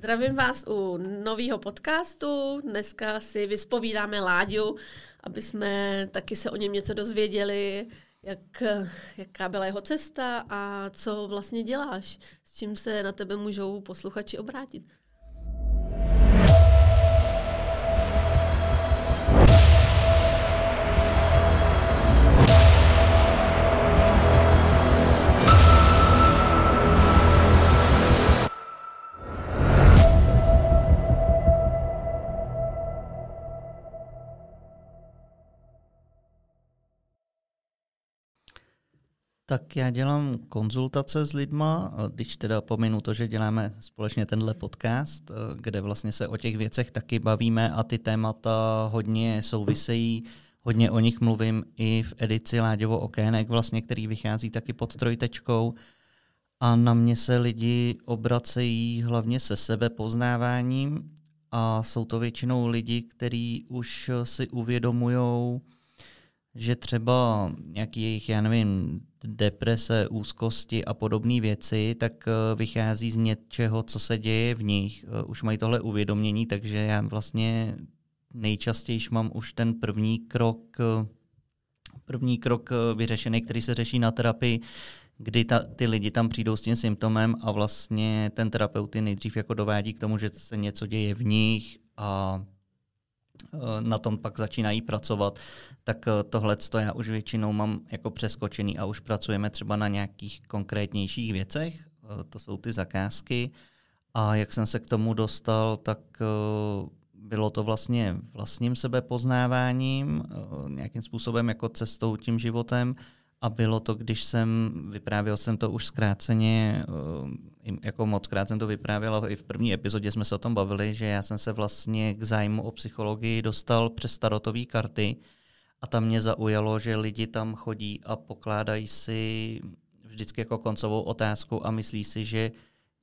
Zdravím vás u nového podcastu. Dneska si vyspovídáme Láďu, aby jsme taky se o něm něco dozvěděli, jak, jaká byla jeho cesta a co vlastně děláš, s čím se na tebe můžou posluchači obrátit. Tak já dělám konzultace s lidma, když teda pominu to, že děláme společně tenhle podcast, kde vlastně se o těch věcech taky bavíme a ty témata hodně souvisejí, hodně o nich mluvím i v edici Láďovo okének, vlastně, který vychází taky pod trojtečkou. A na mě se lidi obracejí hlavně se sebe poznáváním a jsou to většinou lidi, kteří už si uvědomují, že třeba nějaký jejich, já nevím, deprese, úzkosti a podobné věci, tak eh, vychází z něčeho, co se děje v nich. Eh, už mají tohle uvědomění, takže já vlastně nejčastěji mám už ten první krok, eh, první krok vyřešený, který se řeší na terapii, kdy ta, ty lidi tam přijdou s tím symptomem a vlastně ten terapeut je nejdřív jako dovádí k tomu, že se něco děje v nich a na tom pak začínají pracovat, tak eh, tohle to já už většinou mám jako přeskočený a už pracujeme třeba na nějakých konkrétnějších věcech, eh, to jsou ty zakázky. A jak jsem se k tomu dostal, tak bylo to vlastně vlastním sebepoznáváním, nějakým způsobem jako cestou tím životem a bylo to, když jsem, vyprávěl jsem to už zkráceně, eh, jako moc krát jsem to vyprávěl, ale i v první epizodě jsme se o tom bavili, že já jsem se vlastně k zájmu o psychologii dostal přes starotové karty a tam mě zaujalo, že lidi tam chodí a pokládají si vždycky jako koncovou otázku a myslí si, že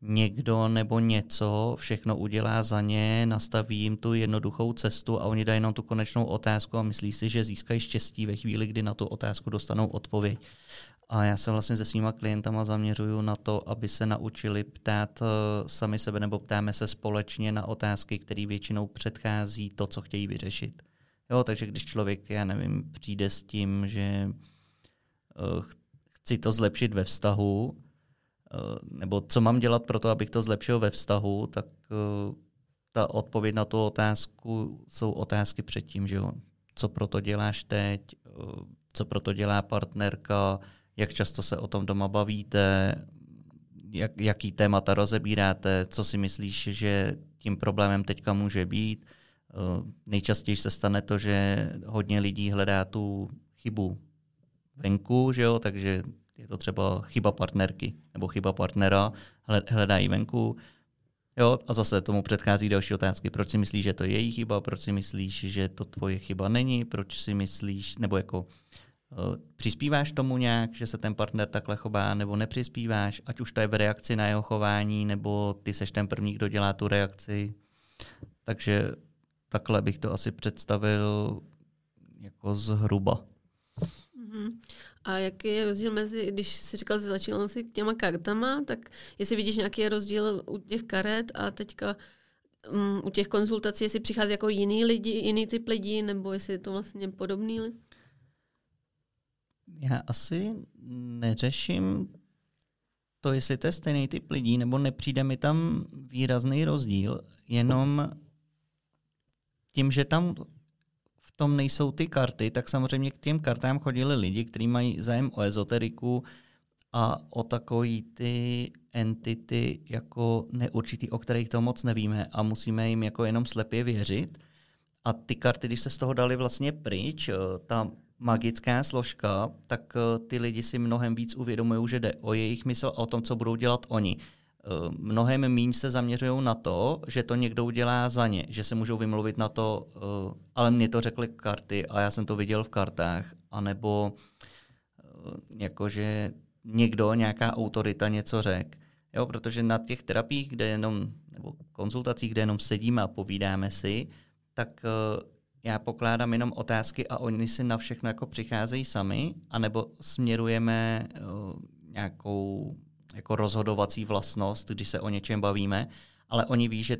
někdo nebo něco všechno udělá za ně, nastaví jim tu jednoduchou cestu a oni dají jenom tu konečnou otázku a myslí si, že získají štěstí ve chvíli, kdy na tu otázku dostanou odpověď. A já se vlastně se svýma klientama zaměřuju na to, aby se naučili ptát eh, sami sebe nebo ptáme se společně na otázky, které většinou předchází to, co chtějí vyřešit. Jo, takže když člověk, já nevím, přijde s tím, že uh, chci to zlepšit ve vztahu, Eh, nebo co mám dělat pro to, abych to zlepšil ve vztahu, tak eh, ta odpověď na tu otázku jsou otázky předtím, že jo. Co pro to děláš teď, eh, co pro to dělá partnerka, jak často se o tom doma bavíte, jak, jaký témata rozebíráte, co si myslíš, že tím problémem teďka může být. Nejčastěji se stane to, že hodně lidí hledá tu chybu venku, že jo, takže je to třeba chyba partnerky nebo chyba partnera, hledají venku. Jo, a zase tomu předchází další otázky. Proč si myslíš, že to je její chyba? Proč si myslíš, že to tvoje chyba není? Proč si myslíš, nebo jako uh, přispíváš tomu nějak, že se ten partner takhle chová, nebo nepřispíváš, ať už to je v reakci na jeho chování, nebo ty seš ten první, kdo dělá tu reakci. Takže takhle bych to asi představil jako zhruba. Mm-hmm. A jaký je rozdíl mezi, když jsi říkal, že začínal si těma kartama, tak jestli vidíš nějaký rozdíl u těch karet a teďka um, u těch konzultací, jestli přichází jako jiný lidi, jiný typ lidí, nebo jestli je to vlastně podobný? Já asi neřeším to, jestli to je stejný typ lidí, nebo nepřijde mi tam výrazný rozdíl, jenom tím, že tam tom nejsou ty karty, tak samozřejmě k těm kartám chodili lidi, kteří mají zájem o ezoteriku a o takový ty entity jako neurčitý, o kterých to moc nevíme a musíme jim jako jenom slepě věřit. A ty karty, když se z toho dali vlastně pryč, eh, ta magická složka, tak eh, ty lidi si mnohem víc uvědomují, že jde o jejich mysl a o tom, co budou dělat oni. Eh, mnohem méně se zaměřují na to, že to někdo udělá za ně, že se můžou vymluvit na to, eh, ale mě to řekly karty a já jsem to viděl v kartách, anebo eh, jakože někdo, nějaká autorita něco řekl. Jo, protože na těch terapiích, kde jenom, nebo konzultacích, kde jenom sedíme a povídáme si, tak já pokládám jenom otázky a oni si na všechno jako přicházejí sami, anebo směrujeme nějakou jako rozhodovací vlastnost, když se o něčem bavíme. ale oni ví, že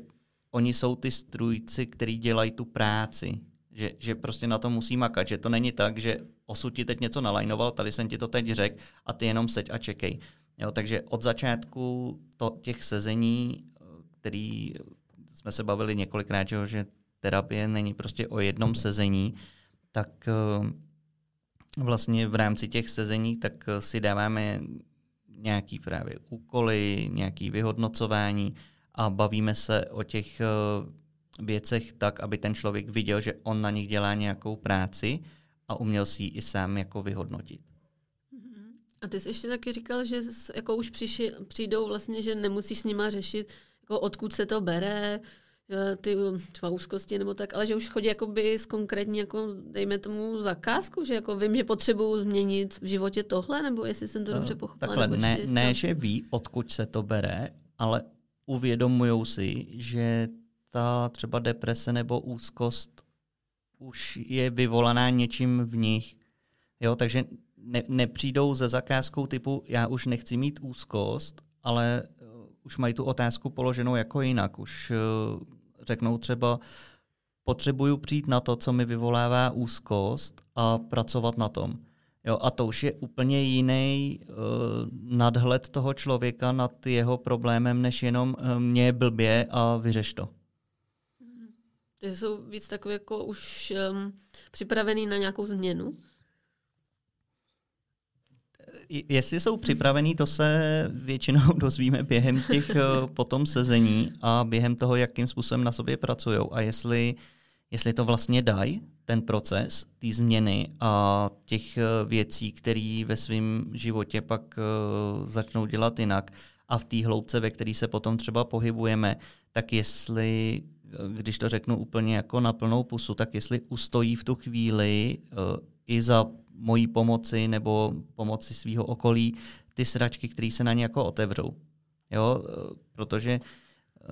oni jsou ty strujci, kteří dělají tu práci. Že, že prostě na to musí makat, že to není tak, že osud ti teď něco nalajnoval, tady jsem ti to teď řekl a ty jenom seď a čekej. Jo, takže od začátku to, těch sezení, který jsme se bavili několikrát, že terapie není prostě o jednom sezení, tak eh, vlastně v rámci těch sezení tak si dáváme nějaký právě úkoly, nějaký vyhodnocování a bavíme se o těch eh, věcech tak, aby ten člověk viděl, že on na nich dělá nějakou práci a uměl si ji i sám jako vyhodnotit. A ty jsi ještě taky říkal, že jako už přiši, přijdou vlastně, že nemusíš s nima řešit, jako odkud se to bere, Eh, ty třeba úzkosti nebo tak, ale že už chodí jakoby s konkrétní, jako, dejme tomu, zakázku, že jako vím, že potřebuju změnit v životě tohle, nebo jestli jsem to dobře eh, pochopila. Takhle, nebo ne, ne, že ví, odkud se to bere, ale uvědomují si, že ta třeba deprese nebo úzkost už je vyvolaná něčím v nich. Jo, takže ne, nepřijdou ze zakázkou typu já už nechci mít úzkost, ale uh, už mají tu otázku položenou jako jinak. Už uh, řeknou třeba, potřebuju přijít na to, co mi vyvolává úzkost a pracovat na tom. Jo, a to už je úplně jiný uh, nadhled toho člověka nad jeho problémem, než jenom uh, mě je blbě a vyřeš to. Takže jsou víc takové jako už um, připravený na nějakou změnu? Jestli jsou připravení, to se většinou dozvíme během těch eh, potom sezení a během toho, jakým způsobem na sobě pracují. A jestli, jestli to vlastně dají, ten proces, ty změny a těch eh, věcí, které ve svém životě pak eh, začnou dělat jinak a v té hloubce, ve které se potom třeba pohybujeme, tak jestli, když to řeknu úplně jako na plnou pusu, tak jestli ustojí v tu chvíli i za mojí pomoci nebo pomoci svého okolí ty sračky, které se na ně jako otevřou. Jo? Protože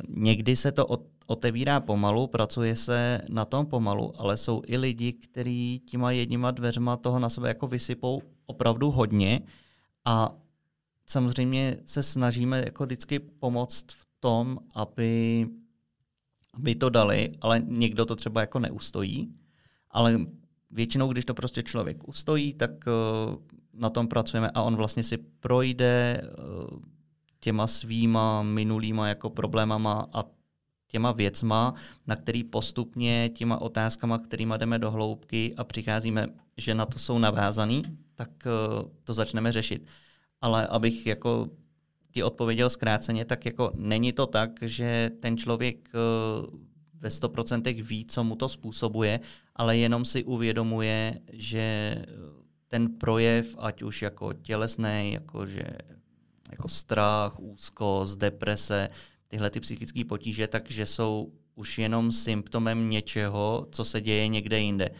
někdy se to otevírá pomalu, pracuje se na tom pomalu, ale jsou i lidi, kteří těma jedníma dveřma toho na sebe jako vysypou opravdu hodně a samozřejmě se snažíme jako vždycky pomoct v tom, aby, aby to dali, ale někdo to třeba jako neustojí, ale většinou, když to prostě člověk ustojí, tak uh, na tom pracujeme a on vlastně si projde uh, těma svýma minulýma jako problémama a těma věcma, na který postupně těma otázkama, kterýma jdeme do hloubky a přicházíme, že na to jsou navázaný, tak uh, to začneme řešit. Ale abych jako ti odpověděl zkráceně, tak jako není to tak, že ten člověk ve 100% ví, co mu to způsobuje, ale jenom si uvědomuje, že ten projev, ať už jako tělesný, jako, že, jako strach, úzkost, deprese, tyhle ty psychické potíže, takže jsou už jenom symptomem něčeho, co se děje někde jinde.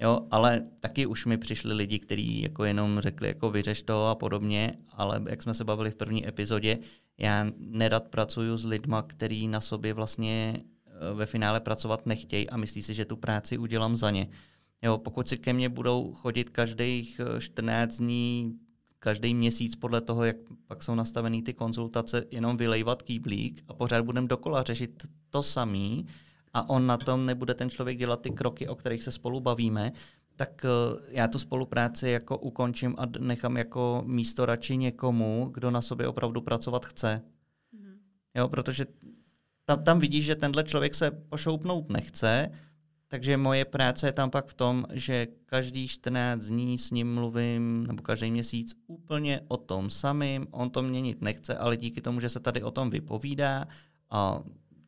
Jo, ale taky už mi přišli lidi, kteří jako jenom řekli, jako vyřeš to a podobně, ale jak jsme se bavili v první epizodě, já nerad pracuju s lidma, který na sobě vlastně ve finále pracovat nechtějí a myslí si, že tu práci udělám za ně. Jo, pokud si ke mně budou chodit každých 14 eh, dní, každý měsíc podle toho, jak pak jsou nastavený ty konzultace, jenom vylejvat kýblík a pořád budeme dokola řešit to samý a on na tom nebude ten člověk dělat ty kroky, o kterých se spolu bavíme, tak eh, já tu spolupráci jako ukončím a nechám jako místo radši někomu, kdo na sobě opravdu pracovat chce. Mm-hmm. Jo, protože tam, tam vidíš, že tenhle člověk se pošoupnout nechce, takže moje práce je tam pak v tom, že každý 14 dní s ním mluvím, nebo každý měsíc úplně o tom samým, on to měnit nechce, ale díky tomu, že se tady o tom vypovídá a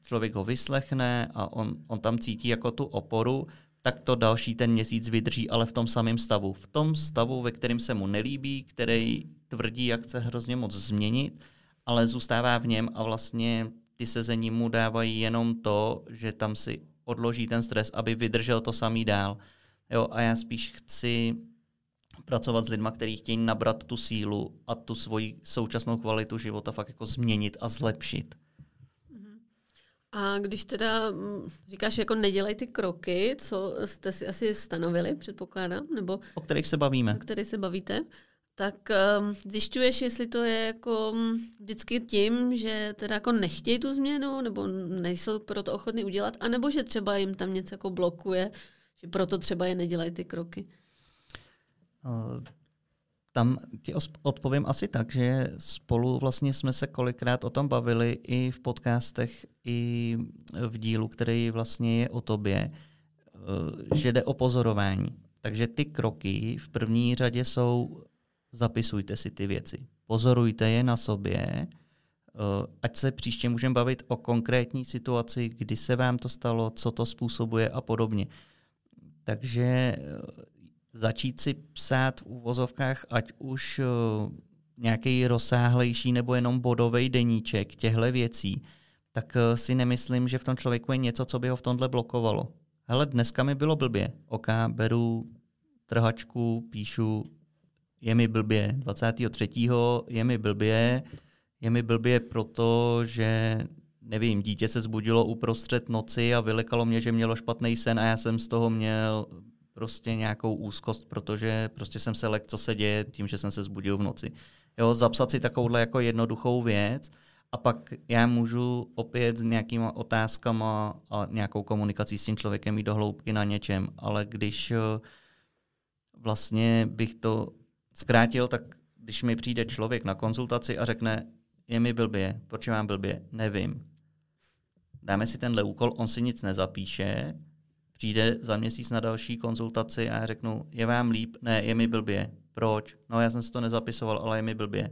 člověk ho vyslechne a on, on tam cítí jako tu oporu, tak to další ten měsíc vydrží, ale v tom samém stavu. V tom stavu, ve kterém se mu nelíbí, který tvrdí, jak chce hrozně moc změnit, ale zůstává v něm a vlastně ty sezení mu dávají jenom to, že tam si odloží ten stres, aby vydržel to samý dál. Jo, a já spíš chci pracovat s lidmi, kteří chtějí nabrat tu sílu a tu svoji současnou kvalitu života fakt jako změnit a zlepšit. Mhm. A když teda mm, říkáš, jako nedělej ty kroky, co jste si asi stanovili, předpokládám, nebo... O kterých se bavíme. O kterých se bavíte, tak um, zjišťuješ, jestli to je jako um, vždycky tím, že teda jako nechtějí tu změnu, nebo nejsou proto ochotní udělat, anebo že třeba jim tam něco jako blokuje, že proto třeba je nedělají ty kroky. Uh, tam ti odpovím asi tak, že spolu vlastně jsme se kolikrát o tom bavili i v podcastech, i v dílu, který vlastně je o tobě, uh, že jde o pozorování. Takže ty kroky v první řadě jsou zapisujte si ty věci. Pozorujte je na sobě, eh, ať se příště můžeme bavit o konkrétní situaci, kdy se vám to stalo, co to způsobuje a podobně. Takže eh, začít si psát v úvozovkách, ať už eh, nějaký rozsáhlejší nebo jenom bodový deníček těchto věcí, tak si nemyslím, že v tom člověku je něco, co by ho v tomhle blokovalo. Hele, dneska mi bylo blbě. OK, beru trhačku, píšu je mi blbě. 23. je mi blbě. Je mi blbě proto, že nevím, dítě se zbudilo uprostřed noci a vylekalo mě, že mělo špatný sen a já jsem z toho měl prostě nějakou úzkost, protože prostě jsem se lek, co se děje tím, že jsem se zbudil v noci. Jo, zapsat si takovouhle jako jednoduchou věc a pak já můžu opět s nějakýma otázkama a nějakou komunikací s tím člověkem jít do hloubky na něčem, ale když vlastně bych to zkrátil, tak když mi přijde člověk na konzultaci a řekne, je mi blbě, proč mám blbě, nevím. Dáme si tenhle úkol, on si nic nezapíše, přijde za měsíc na další konzultaci a já řeknu, je vám líp? Ne, je mi blbě. Proč? No já jsem si to nezapisoval, ale je mi blbě.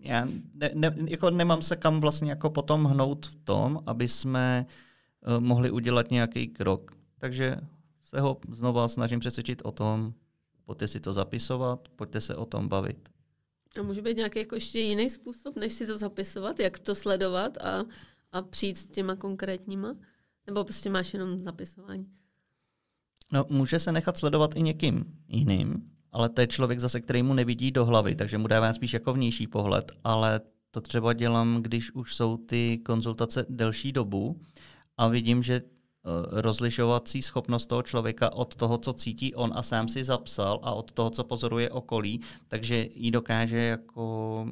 Já ne, ne, jako nemám se kam vlastně jako potom hnout v tom, aby jsme uh, mohli udělat nějaký krok. Takže se ho znova snažím přesvědčit o tom, pojďte si to zapisovat, pojďte se o tom bavit. A může být nějaký jako ještě jiný způsob, než si to zapisovat, jak to sledovat a, a přijít s těma konkrétníma? Nebo prostě máš jenom zapisování? No, může se nechat sledovat i někým jiným, ale to je člověk zase, který mu nevidí do hlavy, takže mu dává spíš jako vnější pohled, ale to třeba dělám, když už jsou ty konzultace delší dobu a vidím, že rozlišovací schopnost toho člověka od toho, co cítí on a sám si zapsal a od toho, co pozoruje okolí, takže ji dokáže jako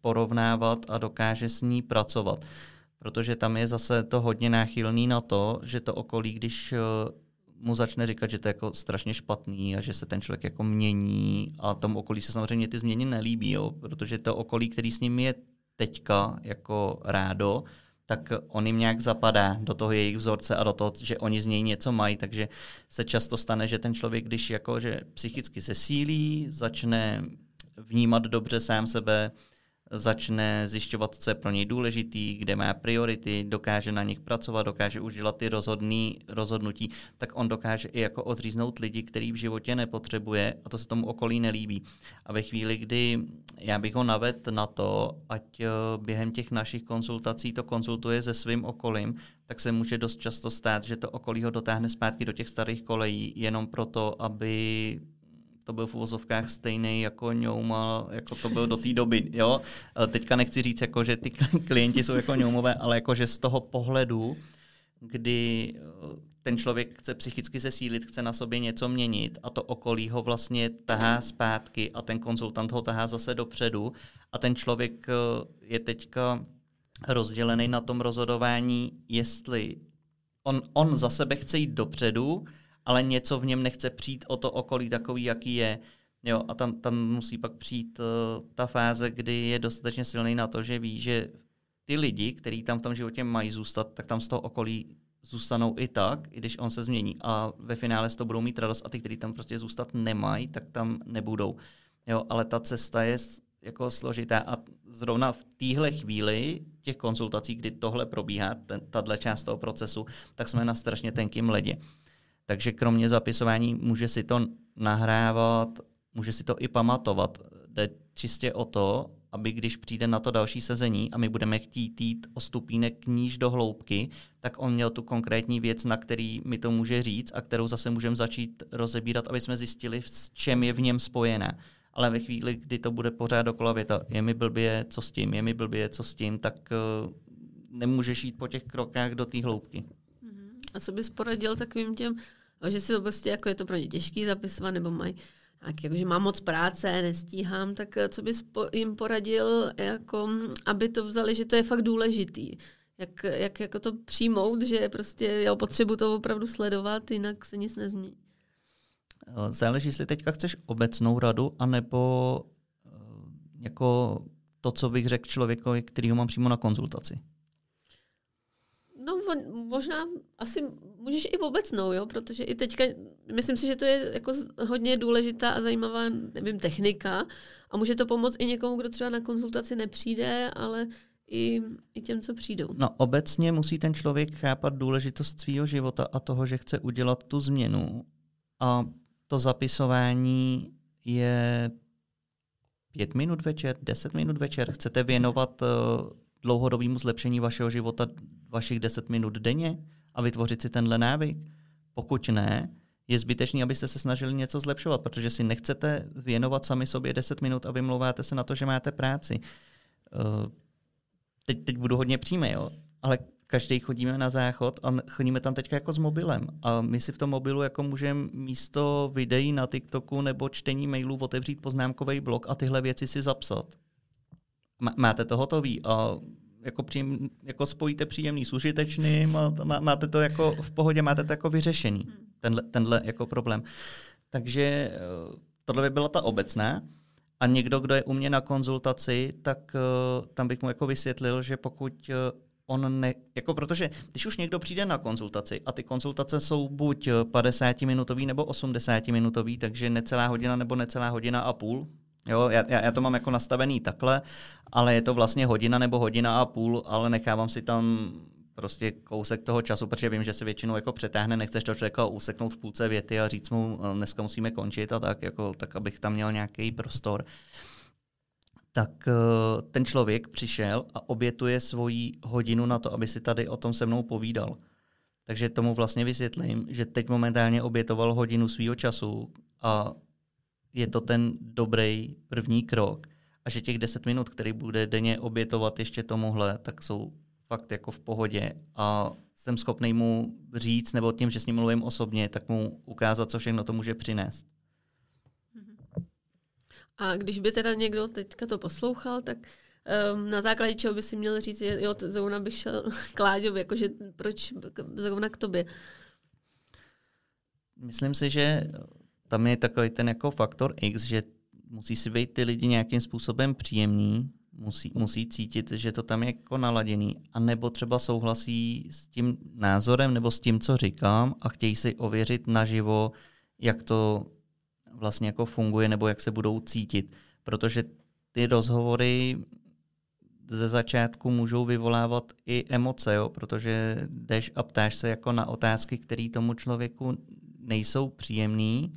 porovnávat a dokáže s ní pracovat. Protože tam je zase to hodně náchylný na to, že to okolí, když eh, mu začne říkat, že to je jako strašně špatný a že se ten člověk jako mění a tomu okolí se samozřejmě ty změny nelíbí, jo, protože to okolí, který s ním je teďka jako rádo, tak on jim nějak zapadá do toho jejich vzorce a do toho, že oni z něj něco mají, takže se často stane, že ten člověk, když jako, že psychicky zesílí, začne vnímat dobře sám sebe, začne zjišťovat, co je pro něj důležitý, kde má priority, dokáže na nich pracovat, dokáže už dělat ty rozhodný, rozhodnutí, tak on dokáže i jako odříznout lidi, který v životě nepotřebuje a to se tomu okolí nelíbí. A ve chvíli, kdy já bych ho naved na to, ať eh, během těch našich konzultací to konzultuje se svým okolím, tak se může dost často stát, že to okolí ho dotáhne zpátky do těch starých kolejí jenom proto, aby to byl v uvozovkách stejný jako ňouma, jako to byl do té doby. Jo? Teďka nechci říct, jako, že ty klienti jsou jako ňoumové, ale jako, že z toho pohledu, kdy eh, ten člověk chce psychicky zesílit, chce na sobě něco měnit a to okolí ho vlastně tahá zpátky a ten konzultant ho tahá zase dopředu a ten člověk eh, je teďka rozdělený na tom rozhodování, jestli on, on za sebe chce jít dopředu, ale něco v něm nechce přijít o to okolí takový, jaký je. Jo, a tam, tam musí pak přijít uh, ta fáze, kdy je dostatečně silný na to, že ví, že ty lidi, kteří tam v tom životě mají zůstat, tak tam z toho okolí zůstanou i tak, i když on se změní. A ve finále z toho budou mít radost a ty, kteří tam prostě zůstat nemají, tak tam nebudou. Jo, ale ta cesta je jako složitá a zrovna v téhle chvíli těch konzultací, kdy tohle probíhá, tahle část toho procesu, tak jsme na strašně tenkým ledě. Takže kromě zapisování může si to nahrávat, může si to i pamatovat. Jde čistě o to, aby když přijde na to další sezení a my budeme chtít jít o stupínek níž do hloubky, tak on měl tu konkrétní věc, na který mi to může říct a kterou zase můžeme začít rozebírat, aby jsme zjistili, s čem je v něm spojená. Ale ve chvíli, kdy to bude pořád dokola věta, je mi blbě, co s tím, je mi blbě, co s tím, tak uh, nemůžeš jít po těch krokách do té hloubky. A co bys poradil takovým těm že si to prostě jako je to pro ně těžký zapisovat, nebo mají tak jakože mám moc práce, nestíhám, tak eh, co bys jim poradil, jako, aby to vzali, že to je fakt důležitý. Jak, jak jako to přijmout, že prostě já potřebuji to opravdu sledovat, jinak se nic nezmění. Eh, záleží, jestli teďka chceš obecnou radu, anebo eh, jako to, co bych řekl člověkovi, který ho mám přímo na konzultaci. No možná asi můžeš i obecnou, jo, protože i teďka, myslím si, že to je jako hodně důležitá a zajímavá, nevím, technika a může to pomoct i někomu, kdo třeba na konzultaci nepřijde, ale i, i těm, co přijdou. No obecně musí ten člověk chápat důležitost svého života a toho, že chce udělat tu změnu. A to zapisování je pět minut večer, deset minut večer. Chcete věnovat uh, dlouhodobému zlepšení vašeho života vašich 10 minut denně a vytvořit si tenhle návyk? Pokud ne, je zbytečný, abyste se snažili něco zlepšovat, protože si nechcete věnovat sami sobě 10 minut a vymlouváte se na to, že máte práci. Uh, teď, teď budu hodně přímý, jo, ale každý chodíme na záchod a chodíme tam teďka jako s mobilem. A my si v tom mobilu jako můžeme místo videí na TikToku nebo čtení mailů otevřít poznámkový blok a tyhle věci si zapsat. Máte to hotový a jako, příjem, jako spojíte příjemný s užitečným a máte to jako v pohodě, máte to jako vyřešený, hmm. tenhle, tenhle jako problém. Takže eh, tohle by byla ta obecná. A někdo, kdo je u mě na konzultaci, tak uh, tam bych mu jako vysvětlil, že pokud uh, on ne, jako protože když už někdo přijde na konzultaci a ty konzultace jsou buď 50 minutový nebo 80 minutový, takže necelá hodina nebo necelá hodina a půl, Jo, já, já to mám jako nastavený takhle, ale je to vlastně hodina nebo hodina a půl, ale nechávám si tam prostě kousek toho času, protože vím, že se většinou jako přetáhne, nechceš to člověka useknout v půlce věty a říct mu, eh, dneska musíme končit a tak, jako, tak abych tam měl nějaký prostor. Tak eh, ten člověk přišel a obětuje svoji hodinu na to, aby si tady o tom se mnou povídal. Takže tomu vlastně vysvětlím, že teď momentálně obětoval hodinu svého času a je to ten dobrý první krok a že těch 10 minut, který bude denně obětovat ještě tomuhle, tak jsou fakt jako v pohodě a jsem schopný mu říct, nebo tím, že s ním mluvím osobně, tak mu ukázat, co všechno to může přinést. A když by teda někdo teďka to poslouchal, tak um, na základě čeho by si měl říct, jo, zrovna bych šel k Láďovi, jakože proč zrovna k tobě? Myslím si, že tam je takový ten jako faktor X, že musí si být ty lidi nějakým způsobem příjemný, musí, musí cítit, že to tam je jako naladěný, a nebo třeba souhlasí s tím názorem nebo s tím, co říkám a chtějí si ověřit naživo, jak to vlastně jako funguje nebo jak se budou cítit. Protože ty rozhovory ze začátku můžou vyvolávat i emoce, jo? protože jdeš a ptáš se jako na otázky, které tomu člověku nejsou příjemný,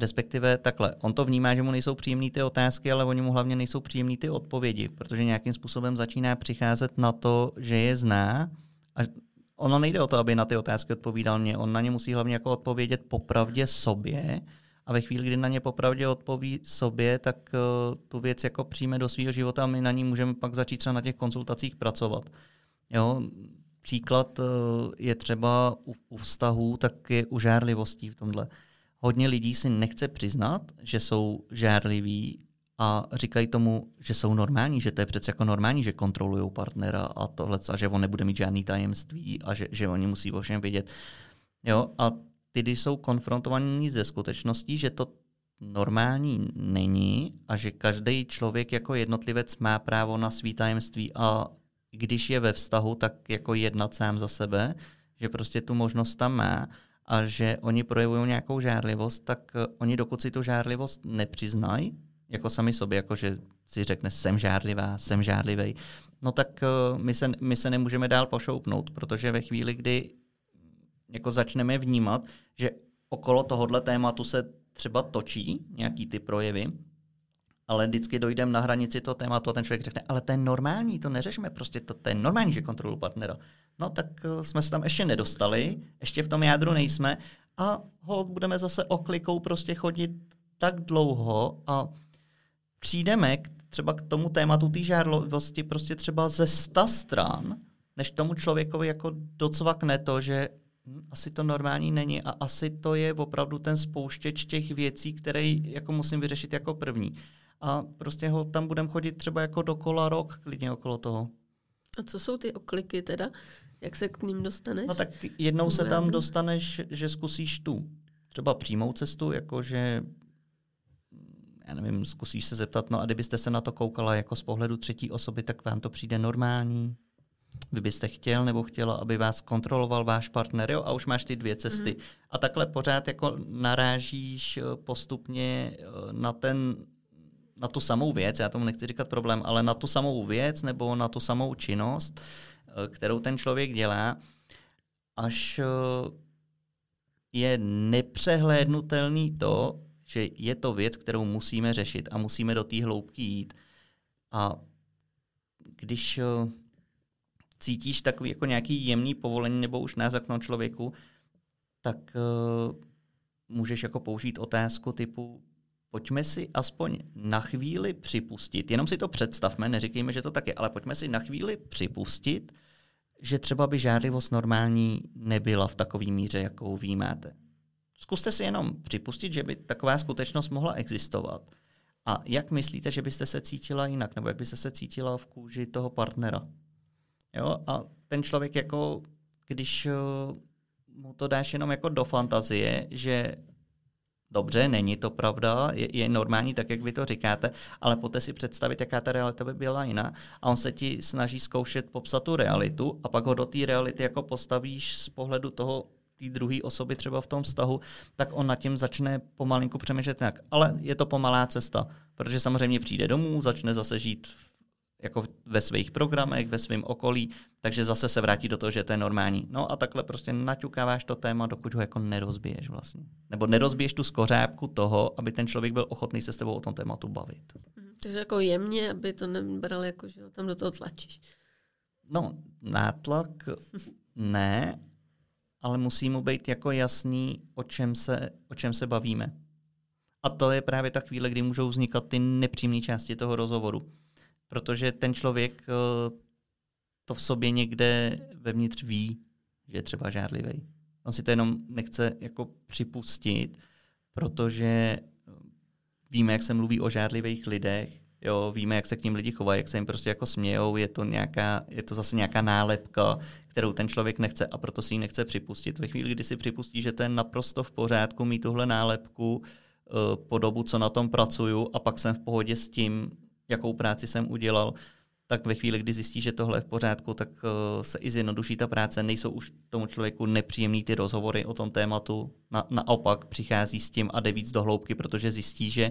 Respektive takhle, on to vnímá, že mu nejsou příjemné ty otázky, ale oni mu hlavně nejsou příjemné ty odpovědi, protože nějakým způsobem začíná přicházet na to, že je zná. A ono nejde o to, aby na ty otázky odpovídal mě, on na ně musí hlavně jako odpovědět popravdě sobě. A ve chvíli, kdy na ně popravdě odpoví sobě, tak uh, tu věc jako přijme do svého života a my na ní můžeme pak začít třeba na těch konzultacích pracovat. Jo, příklad uh, je třeba u, u vztahů, tak je u žárlivostí v tomhle hodně lidí si nechce přiznat, že jsou žárliví a říkají tomu, že jsou normální, že to je přece jako normální, že kontrolují partnera a tohle, a že on nebude mít žádný tajemství a že, že oni musí o všem vědět. Jo? A ty, když jsou konfrontovaní ze skutečností, že to normální není a že každý člověk jako jednotlivec má právo na svý tajemství a když je ve vztahu, tak jako jednat sám za sebe, že prostě tu možnost tam má a že oni projevují nějakou žárlivost, tak eh, oni dokud si tu žárlivost nepřiznají, jako sami sobě, jako že si řekne, jsem žárlivá, jsem žárlivý, no tak uh, my se, my se nemůžeme dál pošoupnout, protože ve chvíli, kdy jako začneme vnímat, že okolo tohohle tématu se třeba točí nějaký ty projevy, ale vždycky dojdeme na hranici toho tématu a ten člověk řekne, ale to je normální, to neřešme, prostě to, to je normální, že kontrolu partnera. No tak eh, jsme se tam ještě nedostali, ještě v tom jádru nejsme a hold budeme zase oklikou prostě chodit tak dlouho a přijdeme k, třeba k tomu tématu té žárlivosti prostě třeba ze sta stran, než tomu člověkovi jako docvakne to, že hm, asi to normální není a asi to je opravdu ten spouštěč těch věcí, které jako musím vyřešit jako první. A prostě ho tam budem chodit třeba jako dokola rok, klidně okolo toho. A co jsou ty okliky teda? Jak se k ním dostaneš? No tak jednou se tam dostaneš, že zkusíš tu třeba přímou cestu, jakože já nevím, zkusíš se zeptat, no a kdybyste se na to koukala jako z pohledu třetí osoby, tak vám to přijde normální? Vy byste chtěl nebo chtěla, aby vás kontroloval váš partner, jo, a už máš ty dvě cesty. Mm. A takhle pořád jako narážíš eh, postupně eh, na ten na tu samou věc, já tomu nechci říkat problém, ale na tu samou věc nebo na tu samou činnost, eh, kterou ten člověk dělá, až je nepřehlédnutelný to, že je to věc, kterou musíme řešit a musíme do té hloubky jít. A když eh, cítíš takový jako nějaký jemný povolení nebo už názak člověku, tak můžeš jako použít otázku typu pojďme si aspoň na chvíli připustit, jenom si to představme, neříkejme, že to tak je, ale pojďme si na chvíli připustit, že třeba by žádlivost normální nebyla v takové míře, jakou vy máte. Zkuste si jenom připustit, že by taková skutečnost mohla existovat. A jak myslíte, že byste se cítila jinak, nebo jak byste se cítila v kůži toho partnera? Jo? A ten člověk jako, když eh, mu to dáš jenom jako do fantazie, že dobře, není to pravda, je, je normální tak, jak vy to říkáte, ale poté si představit, jaká ta realita by byla jiná. A on se ti snaží zkoušet popsat tu realitu a pak ho do té reality jako postavíš z pohledu toho té druhé osoby třeba v tom vztahu, tak on nad tím začne pomalinku přemýšlet nějak. Ale je to pomalá cesta, protože samozřejmě přijde domů, začne zase žít jako ve svých programech, ve svém okolí, takže zase se vrátí do toho, že to je normální. No a takhle prostě naťukáváš to téma, dokud ho jako nerozbiješ vlastně. Nebo nerozbiješ tu skořápku toho, aby ten člověk byl ochotný se s tebou o tom tématu bavit. Mhm. Takže jako jemně, aby to nebral jako, že tam do toho tlačíš. No, nátlak ne, ale musí mu být jako jasný, o čem se, o čem se bavíme. A to je právě ta chvíle, kdy můžou vznikat ty nepřímé části toho rozhovoru. Protože ten člověk eh, to v sobě někde vevnitř ví, že je třeba žádlivý. On si to jenom nechce jako připustit, protože eh, víme, jak se mluví o žádlivých lidech, jo, víme, jak se k ním lidi chovají, jak se jim prostě jako smějou, je to, nějaká, je to zase nějaká nálepka, kterou ten člověk nechce a proto si ji nechce připustit. Ve chvíli, kdy si připustí, že to je naprosto v pořádku mít tuhle nálepku uh, po dobu, co na tom pracuju a pak jsem v pohodě s tím, jakou práci jsem udělal, tak ve chvíli, kdy zjistí, že tohle je v pořádku, tak uh, se i zjednoduší ta práce. Nejsou už tomu člověku nepříjemný ty rozhovory o tom tématu. Na, naopak přichází s tím a jde víc do hloubky, protože zjistí, že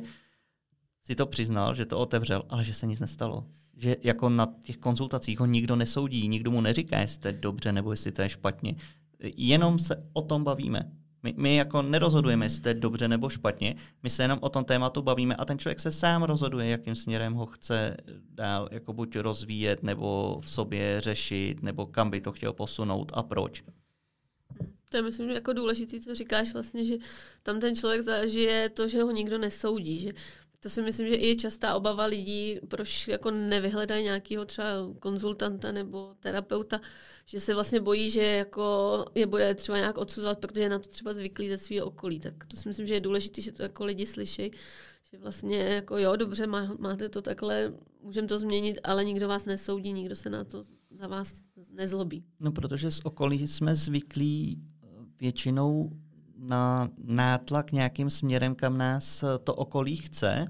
si to přiznal, že to otevřel, ale že se nic nestalo. Že jako na těch konzultacích ho nikdo nesoudí, nikdo mu neříká, jestli to je dobře nebo jestli to je špatně. Jenom se o tom bavíme. My, my jako nerozhodujeme, jestli to je dobře nebo špatně, my se jenom o tom tématu bavíme a ten člověk se sám rozhoduje, jakým směrem ho chce dál jako buď rozvíjet, nebo v sobě řešit, nebo kam by to chtěl posunout a proč. To je myslím jako důležité, co říkáš vlastně, že tam ten člověk zažije to, že ho nikdo nesoudí, že to si myslím, že i je častá obava lidí, proč jako nevyhledají nějakého třeba konzultanta nebo terapeuta, že se vlastně bojí, že jako je bude třeba nějak odsuzovat, protože je na to třeba zvyklý ze svého okolí. Tak to si myslím, že je důležité, že to jako lidi slyší, že vlastně jako jo, dobře, má, máte to takhle, můžeme to změnit, ale nikdo vás nesoudí, nikdo se na to za vás nezlobí. No, protože z okolí jsme zvyklí většinou na nátlak nějakým směrem, kam nás to okolí chce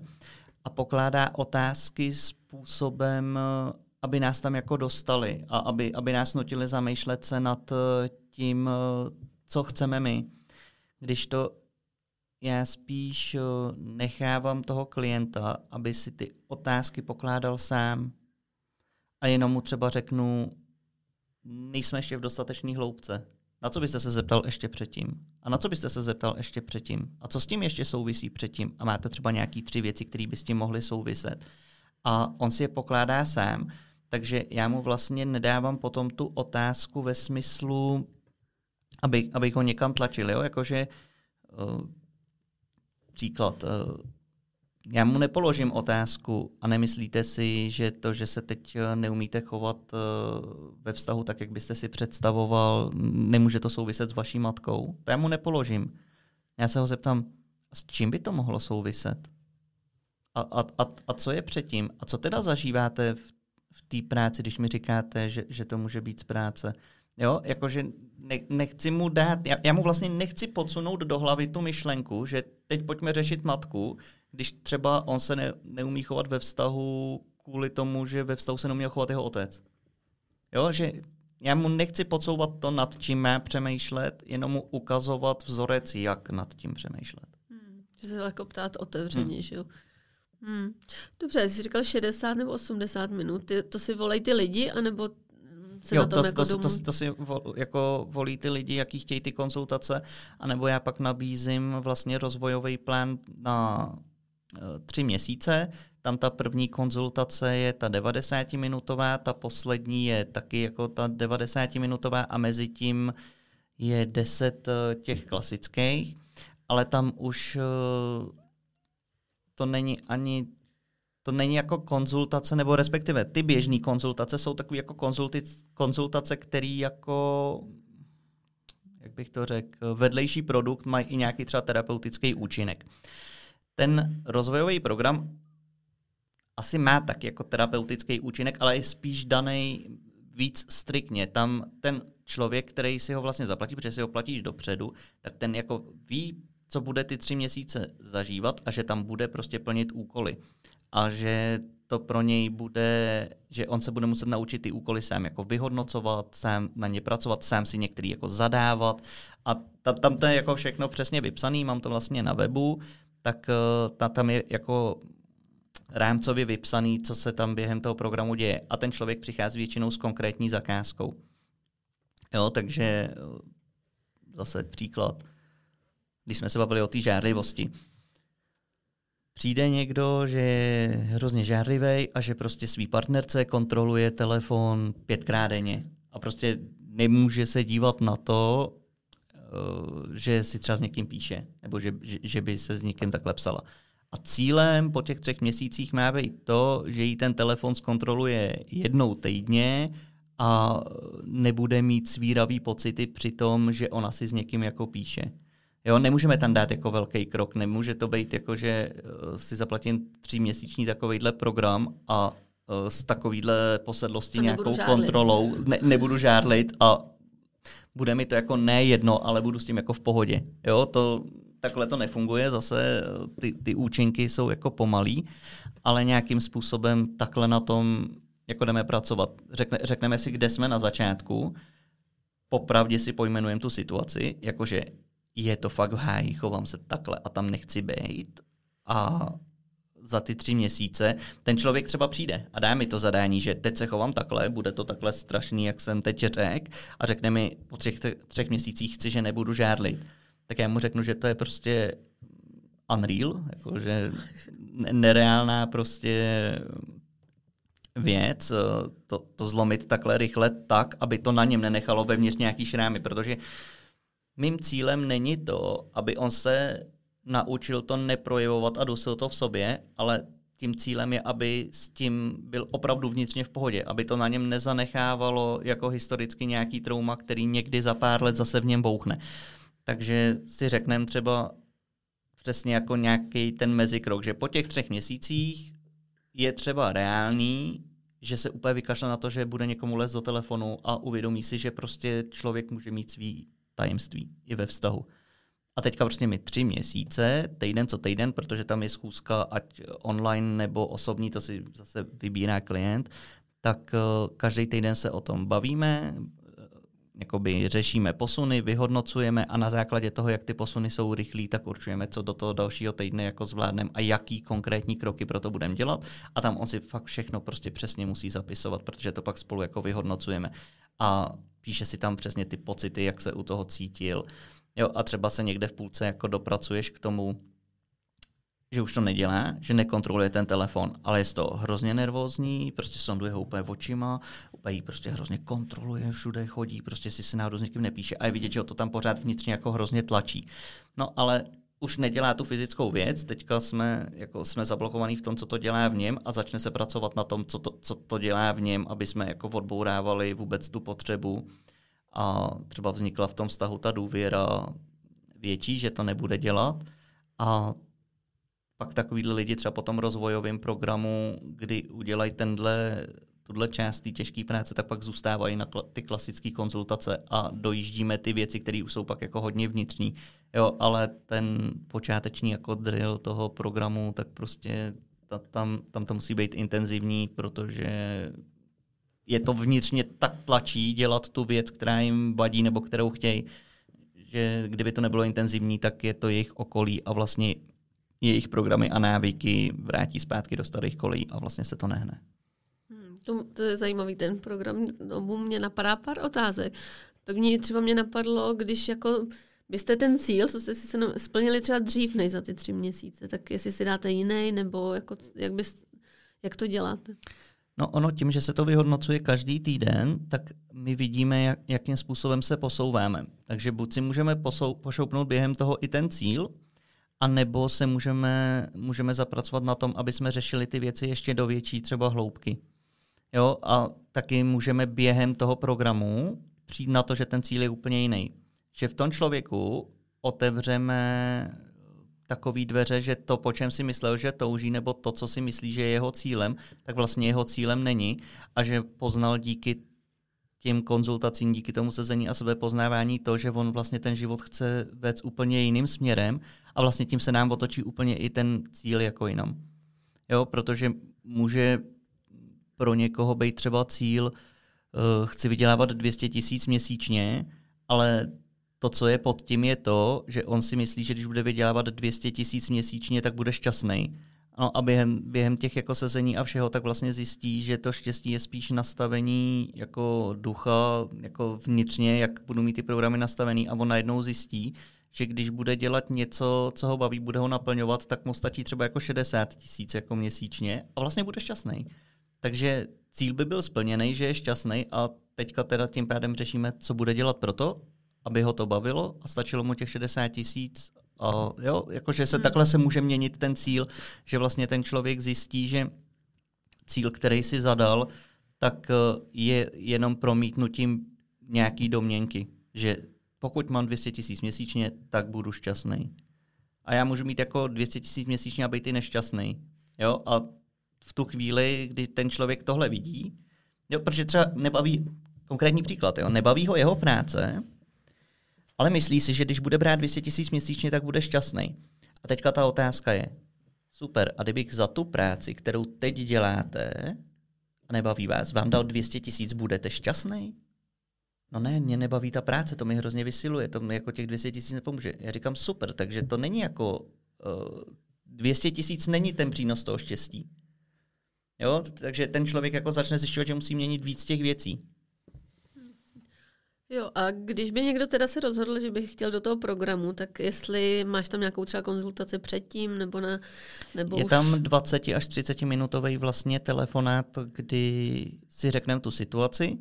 a pokládá otázky způsobem, aby nás tam jako dostali a aby, aby nás nutili zamýšlet se nad tím, co chceme my. Když to já spíš nechávám toho klienta, aby si ty otázky pokládal sám a jenom mu třeba řeknu, nejsme ještě v dostatečné hloubce. Na co byste se zeptal ještě předtím? A na co byste se zeptal ještě předtím? A co s tím ještě souvisí předtím? A máte třeba nějaké tři věci, které by s tím mohly souviset. A on si je pokládá sám, takže já mu vlastně nedávám potom tu otázku ve smyslu, aby, aby ho někam tlačil. Jo? Jakože uh, příklad, uh, já mu nepoložím otázku a nemyslíte si, že to, že se teď eh, neumíte chovat eh, ve vztahu tak, jak byste si představoval, nemůže to souviset s vaší matkou? To já mu nepoložím. Já se ho zeptám, s čím by to mohlo souviset? A, a, a, a co je předtím? A co teda zažíváte v, v té práci, když mi říkáte, že, že to může být z práce? Jo, jakože ne, nechci mu dát, já, já mu vlastně nechci podsunout do hlavy tu myšlenku, že teď pojďme řešit matku, když třeba on se ne, neumí chovat ve vztahu kvůli tomu, že ve vztahu se neuměl chovat jeho otec. Jo, že já mu nechci podsouvat to, nad čím má přemýšlet, jenom mu ukazovat vzorec, jak nad tím přemýšlet. Hmm, že se jako ptát otevřeně, hmm. že jo. Hmm. Dobře, jsi říkal 60 nebo 80 minut, ty, to si volají ty lidi, anebo se jo, na tom to, jako to, to, to, to si vo, jako volí ty lidi, jaký chtějí ty konzultace, anebo já pak nabízím vlastně rozvojový plán na tři měsíce. Tam ta první konzultace je ta 90-minutová, ta poslední je taky jako ta 90-minutová a mezi tím je 10 uh, těch klasických, ale tam už uh, to není ani to není jako konzultace, nebo respektive ty běžné konzultace jsou takové jako konzultace, které jako, jak bych to řekl, vedlejší produkt mají i nějaký třeba terapeutický účinek. Ten rozvojový program asi má tak jako terapeutický účinek, ale je spíš daný víc striktně. Tam ten člověk, který si ho vlastně zaplatí, protože si ho platíš dopředu, tak ten jako ví, co bude ty tři měsíce zažívat a že tam bude prostě plnit úkoly. A že to pro něj bude, že on se bude muset naučit ty úkoly sám jako vyhodnocovat, sám na ně pracovat, sám si některý jako zadávat. A tam, tam to je jako všechno přesně vypsaný, mám to vlastně na webu, tak eh, ta, tam je jako rámcově vypsaný, co se tam během toho programu děje. A ten člověk přichází většinou s konkrétní zakázkou. Jo, takže eh, zase příklad. Když jsme se bavili o té žárlivosti, přijde někdo, že je hrozně žárlivý a že prostě svý partnerce kontroluje telefon pětkrát denně a prostě nemůže se dívat na to, eh, že si třeba s někým píše, nebo že, že, že by se s někým takhle psala. A cílem po těch třech měsících má být to, že jí ten telefon zkontroluje jednou týdně a nebude mít svíravý pocity při tom, že ona si s někým jako píše. Jo, nemůžeme tam dát jako velký krok, nemůže to být jako, že eh, si zaplatím tříměsíční takovýhle program a eh, s takovýhle posedlostí nějakou žádlit. kontrolou ne, nebudu žádlit a bude mi to jako ne jedno, ale budu s tím jako v pohodě. Jo, to, takhle to nefunguje, zase eh, ty, ty účinky jsou jako pomalý, ale nějakým způsobem takhle na tom jako jdeme pracovat. Řekne, řekneme si, kde jsme na začátku, popravdě si pojmenujeme tu situaci, jakože je to fakt v háji, chovám se takhle a tam nechci být. A za ty tři měsíce ten člověk třeba přijde a dá mi to zadání, že teď se chovám takhle, bude to takhle strašný, jak jsem teď řekl, a řekne mi po třech, třech měsících chci, že nebudu žádlit. Tak já mu řeknu, že to je prostě unreal, jakože nereálná prostě věc, to, to zlomit takhle rychle tak, aby to na něm nenechalo vevnitř nějaký šrámy, protože uh, mým cílem není to, aby on se naučil to neprojevovat a dusil to v sobě, ale tím cílem je, aby s tím byl opravdu vnitřně v pohodě, aby to na něm nezanechávalo jako historicky nějaký trauma, který někdy za pár let zase v něm bouchne. Takže si řekneme třeba přesně jako nějaký ten mezikrok, že po těch třech měsících je třeba reálný, že se úplně vykašle na to, že bude někomu les do telefonu a uvědomí si, že prostě člověk může mít svý tajemství i ve vztahu. A teďka prostě mi tři měsíce, týden co týden, protože tam je schůzka ať online nebo osobní, to si zase vybírá klient, tak eh, každý týden se o tom bavíme, jakoby řešíme posuny, vyhodnocujeme a na základě toho, jak ty posuny jsou rychlí, tak určujeme, co do toho dalšího týdne jako zvládneme a jaký konkrétní kroky pro to budeme dělat. A tam on si fakt všechno prostě přesně musí zapisovat, protože to pak spolu jako vyhodnocujeme. A píše si tam přesně ty pocity, jak se u toho cítil. Jo, a třeba se někde v půlce jako dopracuješ k tomu, že už to nedělá, že nekontroluje ten telefon, ale je to hrozně nervózní, prostě sonduje ho úplně očima, úplně ji prostě hrozně kontroluje, všude chodí, prostě si se náhodou s někým nepíše a je vidět, že ho to tam pořád vnitřně jako hrozně tlačí. No ale už nedělá tu fyzickou věc, teďka jsme, jako jsme zablokovaní v tom, co to dělá v něm a začne se pracovat na tom, co to, co to dělá v něm, aby jsme jako odbourávali vůbec tu potřebu a třeba vznikla v tom vztahu ta důvěra větší, že to nebude dělat a pak takovýhle lidi třeba po tom rozvojovém programu, kdy udělají tenhle tuhle část té těžké práce, tak pak zůstávají na ty klasické konzultace a dojíždíme ty věci, které už jsou pak jako hodně vnitřní. Jo, ale ten počáteční jako drill toho programu, tak prostě ta, tam, tam to musí být intenzivní, protože je to vnitřně tak tlačí dělat tu věc, která jim vadí nebo kterou chtějí, že kdyby to nebylo intenzivní, tak je to jejich okolí a vlastně jejich programy a návyky vrátí zpátky do starých kolejí a vlastně se to nehne. To, to je zajímavý ten program. No, mě napadá pár otázek. První třeba mě napadlo, když jako byste ten cíl, co jste si splnili třeba dřív než za ty tři měsíce, tak jestli si dáte jiný, nebo jako, jak, bys, jak to děláte? No ono tím, že se to vyhodnocuje každý týden, tak my vidíme, jak, jakým způsobem se posouváme. Takže buď si můžeme posou, pošoupnout během toho i ten cíl, a nebo se můžeme, můžeme zapracovat na tom, aby jsme řešili ty věci ještě do větší třeba hloubky. Jo, a taky můžeme během toho programu přijít na to, že ten cíl je úplně jiný. Že v tom člověku otevřeme takový dveře, že to, po čem si myslel, že touží, nebo to, co si myslí, že je jeho cílem, tak vlastně jeho cílem není a že poznal díky těm konzultacím, díky tomu sezení a sebepoznávání to, že on vlastně ten život chce vést úplně jiným směrem a vlastně tím se nám otočí úplně i ten cíl jako jinam. Jo, protože může pro někoho být třeba cíl, uh, chci vydělávat 200 tisíc měsíčně, ale to, co je pod tím, je to, že on si myslí, že když bude vydělávat 200 tisíc měsíčně, tak bude šťastný. No a během, během těch jako sezení a všeho tak vlastně zjistí, že to štěstí je spíš nastavení jako ducha, jako vnitřně, jak budu mít ty programy nastavený a on najednou zjistí, že když bude dělat něco, co ho baví, bude ho naplňovat, tak mu stačí třeba jako 60 tisíc jako měsíčně a vlastně bude šťastný. Takže cíl by byl splněný, že je šťastný a teďka teda tím pádem řešíme, co bude dělat pro to, aby ho to bavilo a stačilo mu těch 60 tisíc. A jo, jakože se hmm. takhle se může měnit ten cíl, že vlastně ten člověk zjistí, že cíl, který si zadal, tak eh, je jenom promítnutím nějaký domněnky, že pokud mám 200 tisíc měsíčně, tak budu šťastný. A já můžu mít jako 200 tisíc měsíčně a být i nešťastný. Jo? A v tu chvíli, kdy ten člověk tohle vidí, jo, protože třeba nebaví, konkrétní příklad, jo, nebaví ho jeho práce, ale myslí si, že když bude brát 200 tisíc měsíčně, tak bude šťastný. A teďka ta otázka je, super, a kdybych za tu práci, kterou teď děláte, a nebaví vás, vám dal 200 tisíc, budete šťastný? No ne, mě nebaví ta práce, to mi hrozně vysiluje, to mi jako těch 200 tisíc nepomůže. Já říkám super, takže to není jako, uh, eh, 200 tisíc není ten přínos toho štěstí. Jo? Takže ten člověk jako začne zjišťovat, že musí měnit víc těch věcí. Jo, a když by někdo teda se rozhodl, že by chtěl do toho programu, tak jestli máš tam nějakou třeba konzultaci předtím, nebo na... Nebo Je už... tam 20 až 30 minutový vlastně telefonát, kdy si řekneme tu situaci,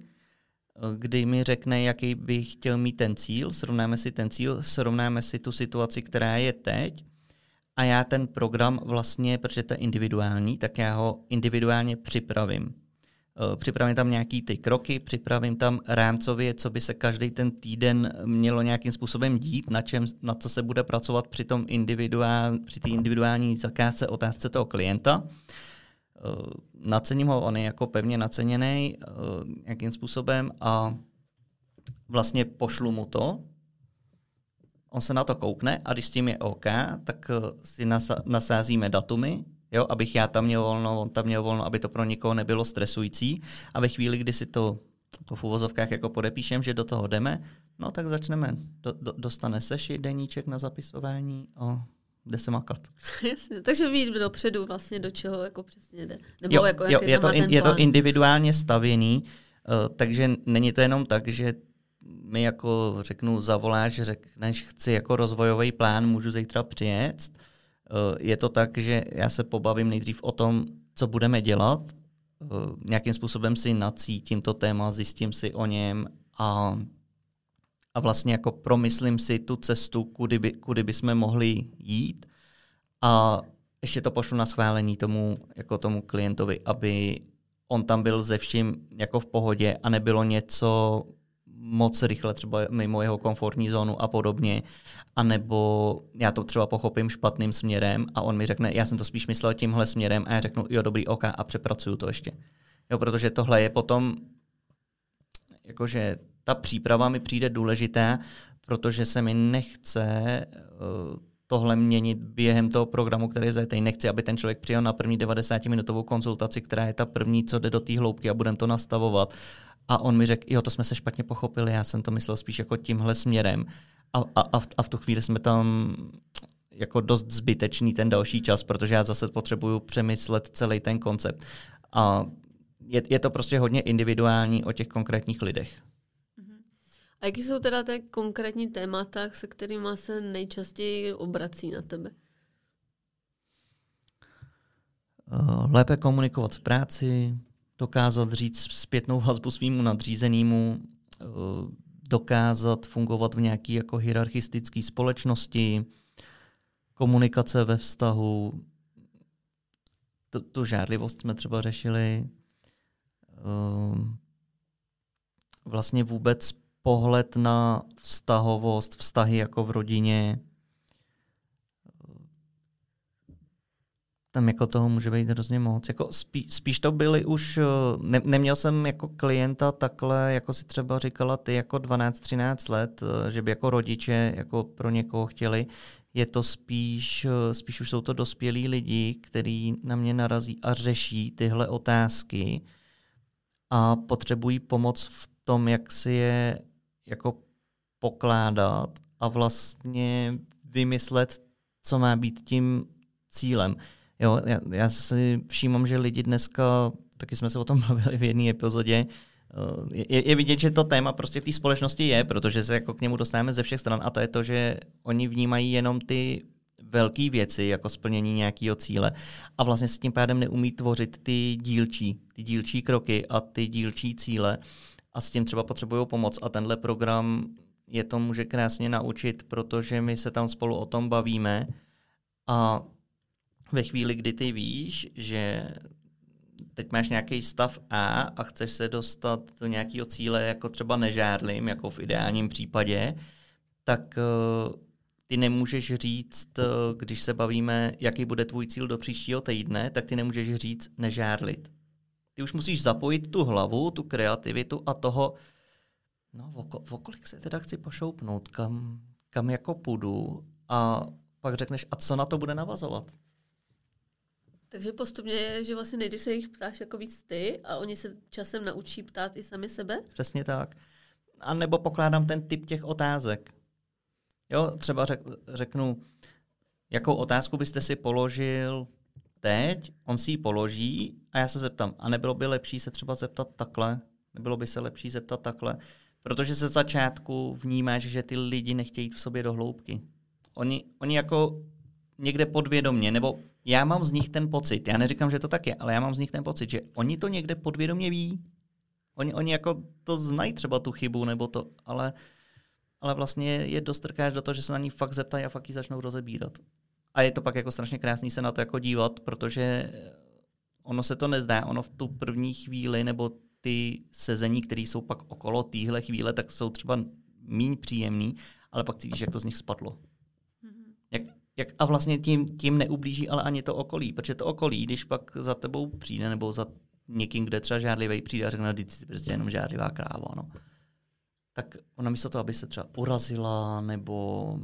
kdy mi řekne, jaký by chtěl mít ten cíl, srovnáme si ten cíl, srovnáme si tu situaci, která je teď a já ten program vlastně, protože to je individuální, tak já ho individuálně připravím. Eh, připravím tam nějaký ty kroky, připravím tam rámcově, co by se každý ten týden mělo nějakým způsobem dít, na, čem, na co se bude pracovat při tom individuál, individuální zakázce, otázce toho klienta. Eh, nacením ho, on je jako pevně naceněný eh, nějakým způsobem a vlastně pošlu mu to, on se na to koukne a když s tím je OK, tak si nasázíme datumy, jo, abych já tam měl volno, on tam měl volno, aby to pro nikoho nebylo stresující. A ve chvíli, kdy si to jako v uvozovkách jako podepíšem, že do toho jdeme, no tak začneme. Do, do, dostane seši deníček na zapisování a jde se makat. Jasně, takže vít dopředu vlastně do čeho jako přesně jde. Nebo jo, jako, jo, je, to in, je to individuálně stavěný, uh, takže není to jenom tak, že mi jako řeknu, zavoláš, řekneš, chci jako rozvojový plán, můžu zítra přijet. Eh, je to tak, že já se pobavím nejdřív o tom, co budeme dělat, eh, nějakým způsobem si nacítím to téma, zjistím si o něm a, a vlastně jako promyslím si tu cestu, kudy, by, kudy bychom mohli jít. A ještě to pošlu na schválení tomu, jako tomu klientovi, aby on tam byl ze vším jako v pohodě a nebylo něco moc rychle třeba mimo jeho komfortní zónu a podobně, a nebo já to třeba pochopím špatným směrem a on mi řekne, já jsem to spíš myslel tímhle směrem a já řeknu, jo, dobrý, ok, a přepracuju to ještě. Jo, protože tohle je potom, jakože ta příprava mi přijde důležitá, protože se mi nechce uh, tohle měnit během toho programu, který je zajetý. Nechci, aby ten člověk přijel na první 90-minutovou konzultaci, která je ta první, co jde do té hloubky a budeme to nastavovat. A on mi řekl, jo, to jsme se špatně pochopili, já jsem to myslel spíš jako tímhle směrem. A, a, a, v, a v tu chvíli jsme tam jako dost zbytečný ten další čas, protože já zase potřebuju přemyslet celý ten koncept. A je, je to prostě hodně individuální o těch konkrétních lidech. A jaký jsou teda ty konkrétní témata, se kterými se nejčastěji obrací na tebe? Eh, lépe komunikovat v práci, dokázat říct zpětnou vazbu svýmu nadřízenému, eh, dokázat fungovat v nějaké jako hierarchistické společnosti, komunikace ve vztahu, tu, tu žádlivost jsme třeba řešili, eh, vlastně vůbec pohled na vztahovost, vztahy jako v rodině. Tam jako toho může být hrozně moc. Jako spí, spíš to byly už, ne, neměl jsem jako klienta takhle, jako si třeba říkala ty, jako 12-13 let, že by jako rodiče jako pro někoho chtěli. Je to spíš, spíš už jsou to dospělí lidi, kteří na mě narazí a řeší tyhle otázky a potřebují pomoc v tom, jak si je jako pokládat a vlastně vymyslet, co má být tím cílem. Jo, já, já si všímám, že lidi dneska, taky jsme se o tom bavili v jedné epizodě, eh, je, je vidět, že to téma prostě v té společnosti je, protože se jako k němu dostáváme ze všech stran a to je to, že oni vnímají jenom ty velké věci jako splnění nějakého cíle a vlastně s tím pádem neumí tvořit ty dílčí, ty dílčí kroky a ty dílčí cíle a s tím třeba potřebují pomoc. A tenhle program je to může krásně naučit, protože my se tam spolu o tom bavíme a ve chvíli, kdy ty víš, že teď máš nějaký stav A a chceš se dostat do nějakého cíle, jako třeba nežárlím, jako v ideálním případě, tak uh, ty nemůžeš říct, uh, když se bavíme, jaký bude tvůj cíl do příštího týdne, tak ty nemůžeš říct nežárlit. Ty už musíš zapojit tu hlavu, tu kreativitu a toho, no o, kolik se teda chci pošoupnout, kam, kam jako půjdu a pak řekneš, a co na to bude navazovat. Takže postupně je, že vlastně nejdřív se jich ptáš jako víc ty a oni se časem naučí ptát i sami sebe? Přesně tak. A nebo pokládám ten typ těch otázek. Jo, třeba řek, řeknu, jakou otázku byste si položil teď, on si ji položí a já se zeptám, a nebylo by lepší se třeba zeptat takhle? Nebylo by se lepší zeptat takhle? Protože se začátku vnímáš, že ty lidi nechtějí jít v sobě do hloubky. Oni, oni jako někde podvědomně, nebo já mám z nich ten pocit, já neříkám, že to tak je, ale já mám z nich ten pocit, že oni to někde podvědomě ví. Oni, oni jako to znají třeba tu chybu, nebo to, ale, ale vlastně je dostrkáš do toho, že se na ní fakt zeptají a fakt ji začnou rozebírat. A je to pak jako strašně krásný se na to jako dívat, protože ono se to nezdá, ono v tu první chvíli nebo ty sezení, které jsou pak okolo téhle chvíle, tak jsou třeba méně příjemný, ale pak cítíš, jak to z nich spadlo. Jak, a vlastně tím, tím neublíží ale ani to okolí, protože to okolí, když pak za tebou přijde, nebo za někým, kde třeba žádlivý přijde a řekne, že jsi prostě jenom žádlivá kráva, no. tak ona místo toho, aby se třeba urazila nebo,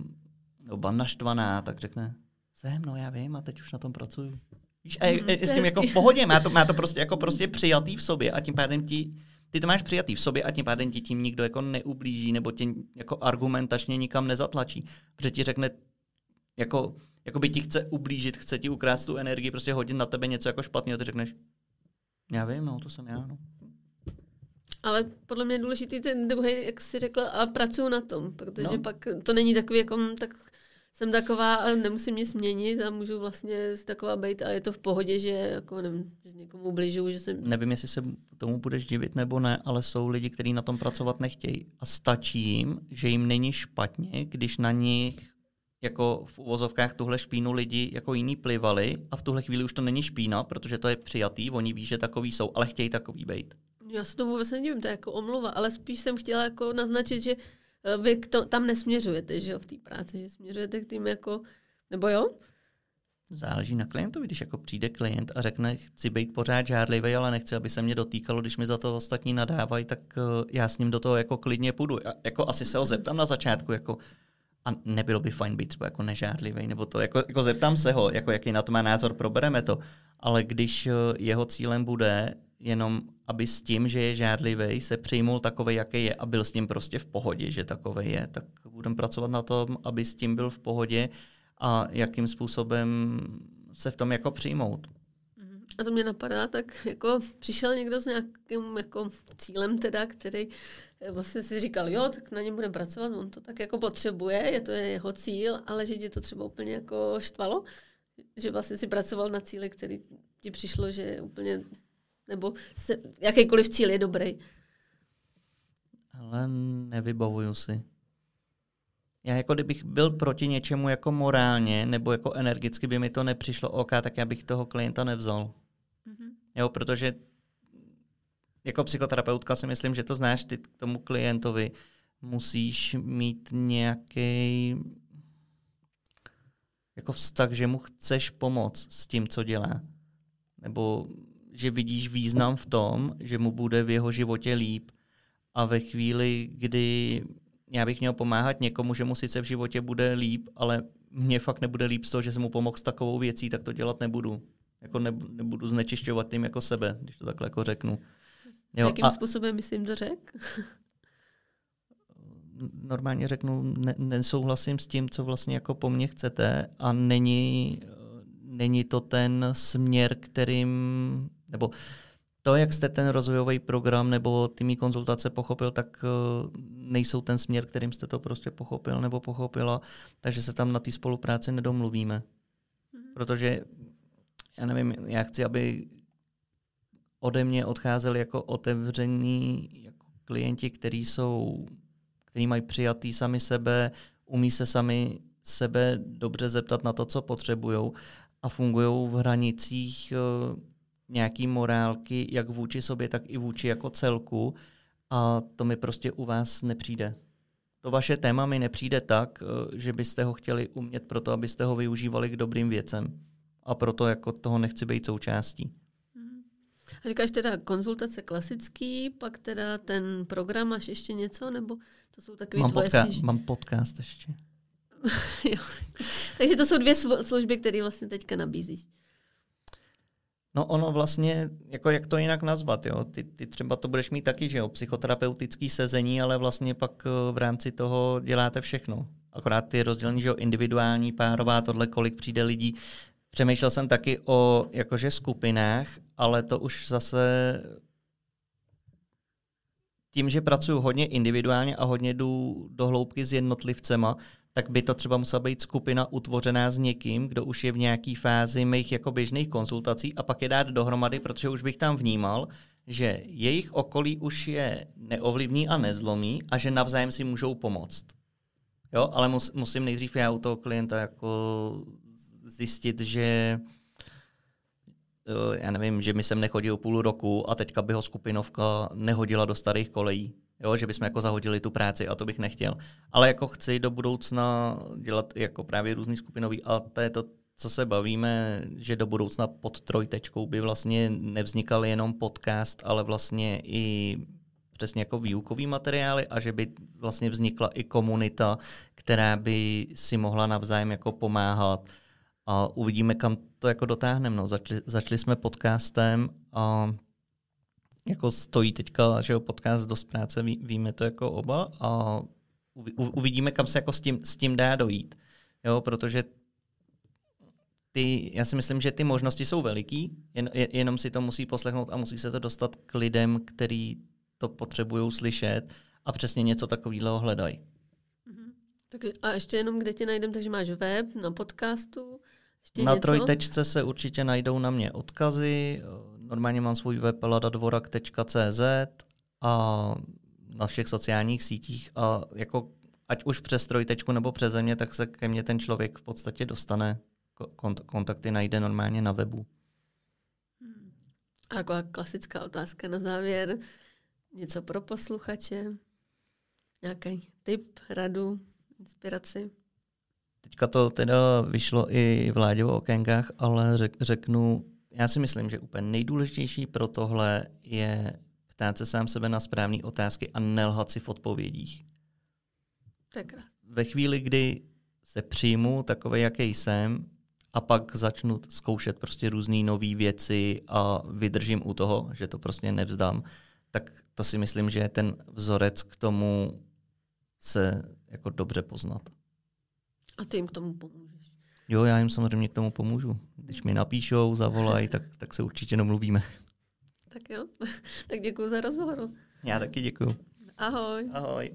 nebo byla naštvaná, tak řekne, jsem, no já vím a teď už na tom pracuju. Víš, a je, mm, je s tím jako v pohodě, má to, má to prostě jako prostě přijatý v sobě a tím pádem ti, ty to máš přijatý v sobě a tím pádem ti tím nikdo jako neublíží nebo tě jako argumentačně nikam nezatlačí. Protože ti řekne, jako, jako by ti chce ublížit, chce ti ukrást tu energii, prostě hodit na tebe něco jako špatného, ty řekneš, já vím, no, to jsem já, no. Ale podle mě je důležitý ten druhý, jak jsi řekla, a pracuju na tom, protože no. pak to není takový jako, hm, tak jsem taková, ale nemusím nic změnit a můžu vlastně taková být a je to v pohodě, že jako nevím, že někomu ubližuju, že jsem... Nevím, jestli se tomu budeš divit nebo ne, ale jsou lidi, kteří na tom pracovat nechtějí a stačí jim, že jim není špatně, když na nich jako v uvozovkách tuhle špínu lidi jako jiní plivali a v tuhle chvíli už to není špína, protože to je přijatý, oni ví, že takový jsou, ale chtějí takový být. Já se tomu vůbec nedivím, to je jako omluva, ale spíš jsem chtěla jako naznačit, že eh, vy to, tam nesměřujete, že jo, v té práci, že směřujete k tým jako, nebo jo? Záleží na klientovi, když jako přijde klient a řekne, chci být pořád žádlivý, ale nechci, aby se mě dotýkalo, když mi za to ostatní nadávají, tak uh, já s ním do toho jako klidně půjdu. Já, jako asi se ho zeptám na začátku, jako a nebylo by fajn být třeba jako nežádlivý, nebo to, jako, jako zeptám se ho, jako jaký na to má názor, probereme to. Ale když uh, jeho cílem bude jenom, aby s tím, že je žádlivý, se přijmul takový, jaký je a byl s ním prostě v pohodě, že takový je, tak budeme pracovat na tom, aby s tím byl v pohodě a jakým způsobem se v tom jako přijmout. A to mě napadá, tak jako přišel někdo s nějakým jako cílem teda, který vlastně si říkal, jo, tak na něm budeme pracovat, on to tak jako potřebuje, je to jeho cíl, ale že tě to třeba úplně jako štvalo, že vlastně si pracoval na cíli, který ti přišlo, že úplně, nebo se, jakýkoliv cíl je dobrý. Ale nevybavuju si. Já jako kdybych byl proti něčemu jako morálně nebo jako energicky by mi to nepřišlo OK, tak já bych toho klienta nevzal. Mm-hmm. Jo, protože jako psychoterapeutka si myslím, že to znáš ty k tomu klientovi. Musíš mít nějaký jako vztah, že mu chceš pomoct s tím, co dělá. Nebo že vidíš význam v tom, že mu bude v jeho životě líp. A ve chvíli, kdy já bych měl pomáhat někomu, že mu sice v životě bude líp, ale mně fakt nebude líp z toho, že jsem mu pomohl s takovou věcí, tak to dělat nebudu. Jako nebudu znečišťovat tím jako sebe, když to takhle jako řeknu. Jo, Jakým a způsobem myslím to řek? Normálně řeknu, ne, nesouhlasím s tím, co vlastně jako po mně chcete a není, není to ten směr, kterým, nebo to, jak jste ten rozvojový program nebo ty mý konzultace pochopil, tak eh, nejsou ten směr, kterým jste to prostě pochopil nebo pochopila, takže se tam na té spolupráci nedomluvíme. Mm-hmm. Protože, já nevím, já chci, aby ode mě odcházeli jako otevření jako klienti, kteří jsou, kteří mají přijatý sami sebe, umí se sami sebe dobře zeptat na to, co potřebují a fungují v hranicích uh, nějaký morálky, jak vůči sobě, tak i vůči jako celku a to mi prostě u vás nepřijde. To vaše téma mi nepřijde tak, uh, že byste ho chtěli umět proto, abyste ho využívali k dobrým věcem. A proto jako toho nechci být součástí. A říkáš teda konzultace klasický, pak teda ten program, máš ještě něco, nebo to jsou takové mám tvoje podka- Mám podcast ještě. jo. Takže to jsou dvě služby, které vlastně teďka nabízíš. No ono vlastně, jako jak to jinak nazvat, jo? Ty, ty třeba to budeš mít taky, že jo, psychoterapeutický sezení, ale vlastně pak eh, v rámci toho děláte všechno. Akorát ty rozdělení, že jo, individuální, párová, tohle, kolik přijde lidí, Přemýšlel jsem taky o jakože skupinách, ale to už zase tím, že pracuji hodně individuálně a hodně jdu do hloubky s jednotlivcema, tak by to třeba musela být skupina utvořená s někým, kdo už je v nějaké fázi mých jako běžných konzultací a pak je dát dohromady, protože už bych tam vnímal, že jejich okolí už je neovlivní a nezlomí a že navzájem si můžou pomoct. Jo, ale mus, musím nejdřív já u toho klienta jako zjistit, že eh, já nevím, že mi sem nechodil půl roku a teďka by ho skupinovka nehodila do starých kolejí. Jo, že bychom jako zahodili tu práci a to bych nechtěl. Ale jako chci do budoucna dělat jako právě různý skupinový a to je to, co se bavíme, že do budoucna pod trojtečkou by vlastně nevznikal jenom podcast, ale vlastně i přesně jako výukový materiály a že by vlastně vznikla i komunita, která by si mohla navzájem jako pomáhat a uvidíme, kam to jako dotáhneme. No. Začali, začali jsme podcastem a jako stojí teďka, že jo, podcast dost práce, ví, víme to jako oba a uvidíme, kam se jako s tím, s tím dá dojít. Jo, protože ty, já si myslím, že ty možnosti jsou veliký, jen, jenom si to musí poslechnout a musí se to dostat k lidem, který to potřebují slyšet a přesně něco takového hledají. Tak a ještě jenom, kde tě najdem, takže máš web, na podcastu, ještě na něco? trojtečce se určitě najdou na mě odkazy. Normálně mám svůj web ladadvorak.cz a na všech sociálních sítích a jako ať už přes trojtečku nebo přes země, tak se ke mně ten člověk v podstatě dostane. Kontakty najde normálně na webu. A taková klasická otázka na závěr. Něco pro posluchače? Nějaký tip, radu, inspiraci? Teďka to teda vyšlo i v Láďovo okénkách, ale řek, řeknu, já si myslím, že úplně nejdůležitější pro tohle je ptát se sám sebe na správné otázky a nelhat si v odpovědích. Krásné. Ve chvíli, kdy se přijmu takový, jaký jsem, a pak začnu zkoušet prostě různé nové věci a vydržím u toho, že to prostě nevzdám, tak to si myslím, že je ten vzorec k tomu se jako dobře poznat. A ty jim k tomu pomůžeš. Jo, já jim samozřejmě k tomu pomůžu. Když mi napíšou, zavolají, tak, tak se určitě domluvíme. Tak jo, tak děkuji za rozhovor. Já taky děkuji. Ahoj. Ahoj.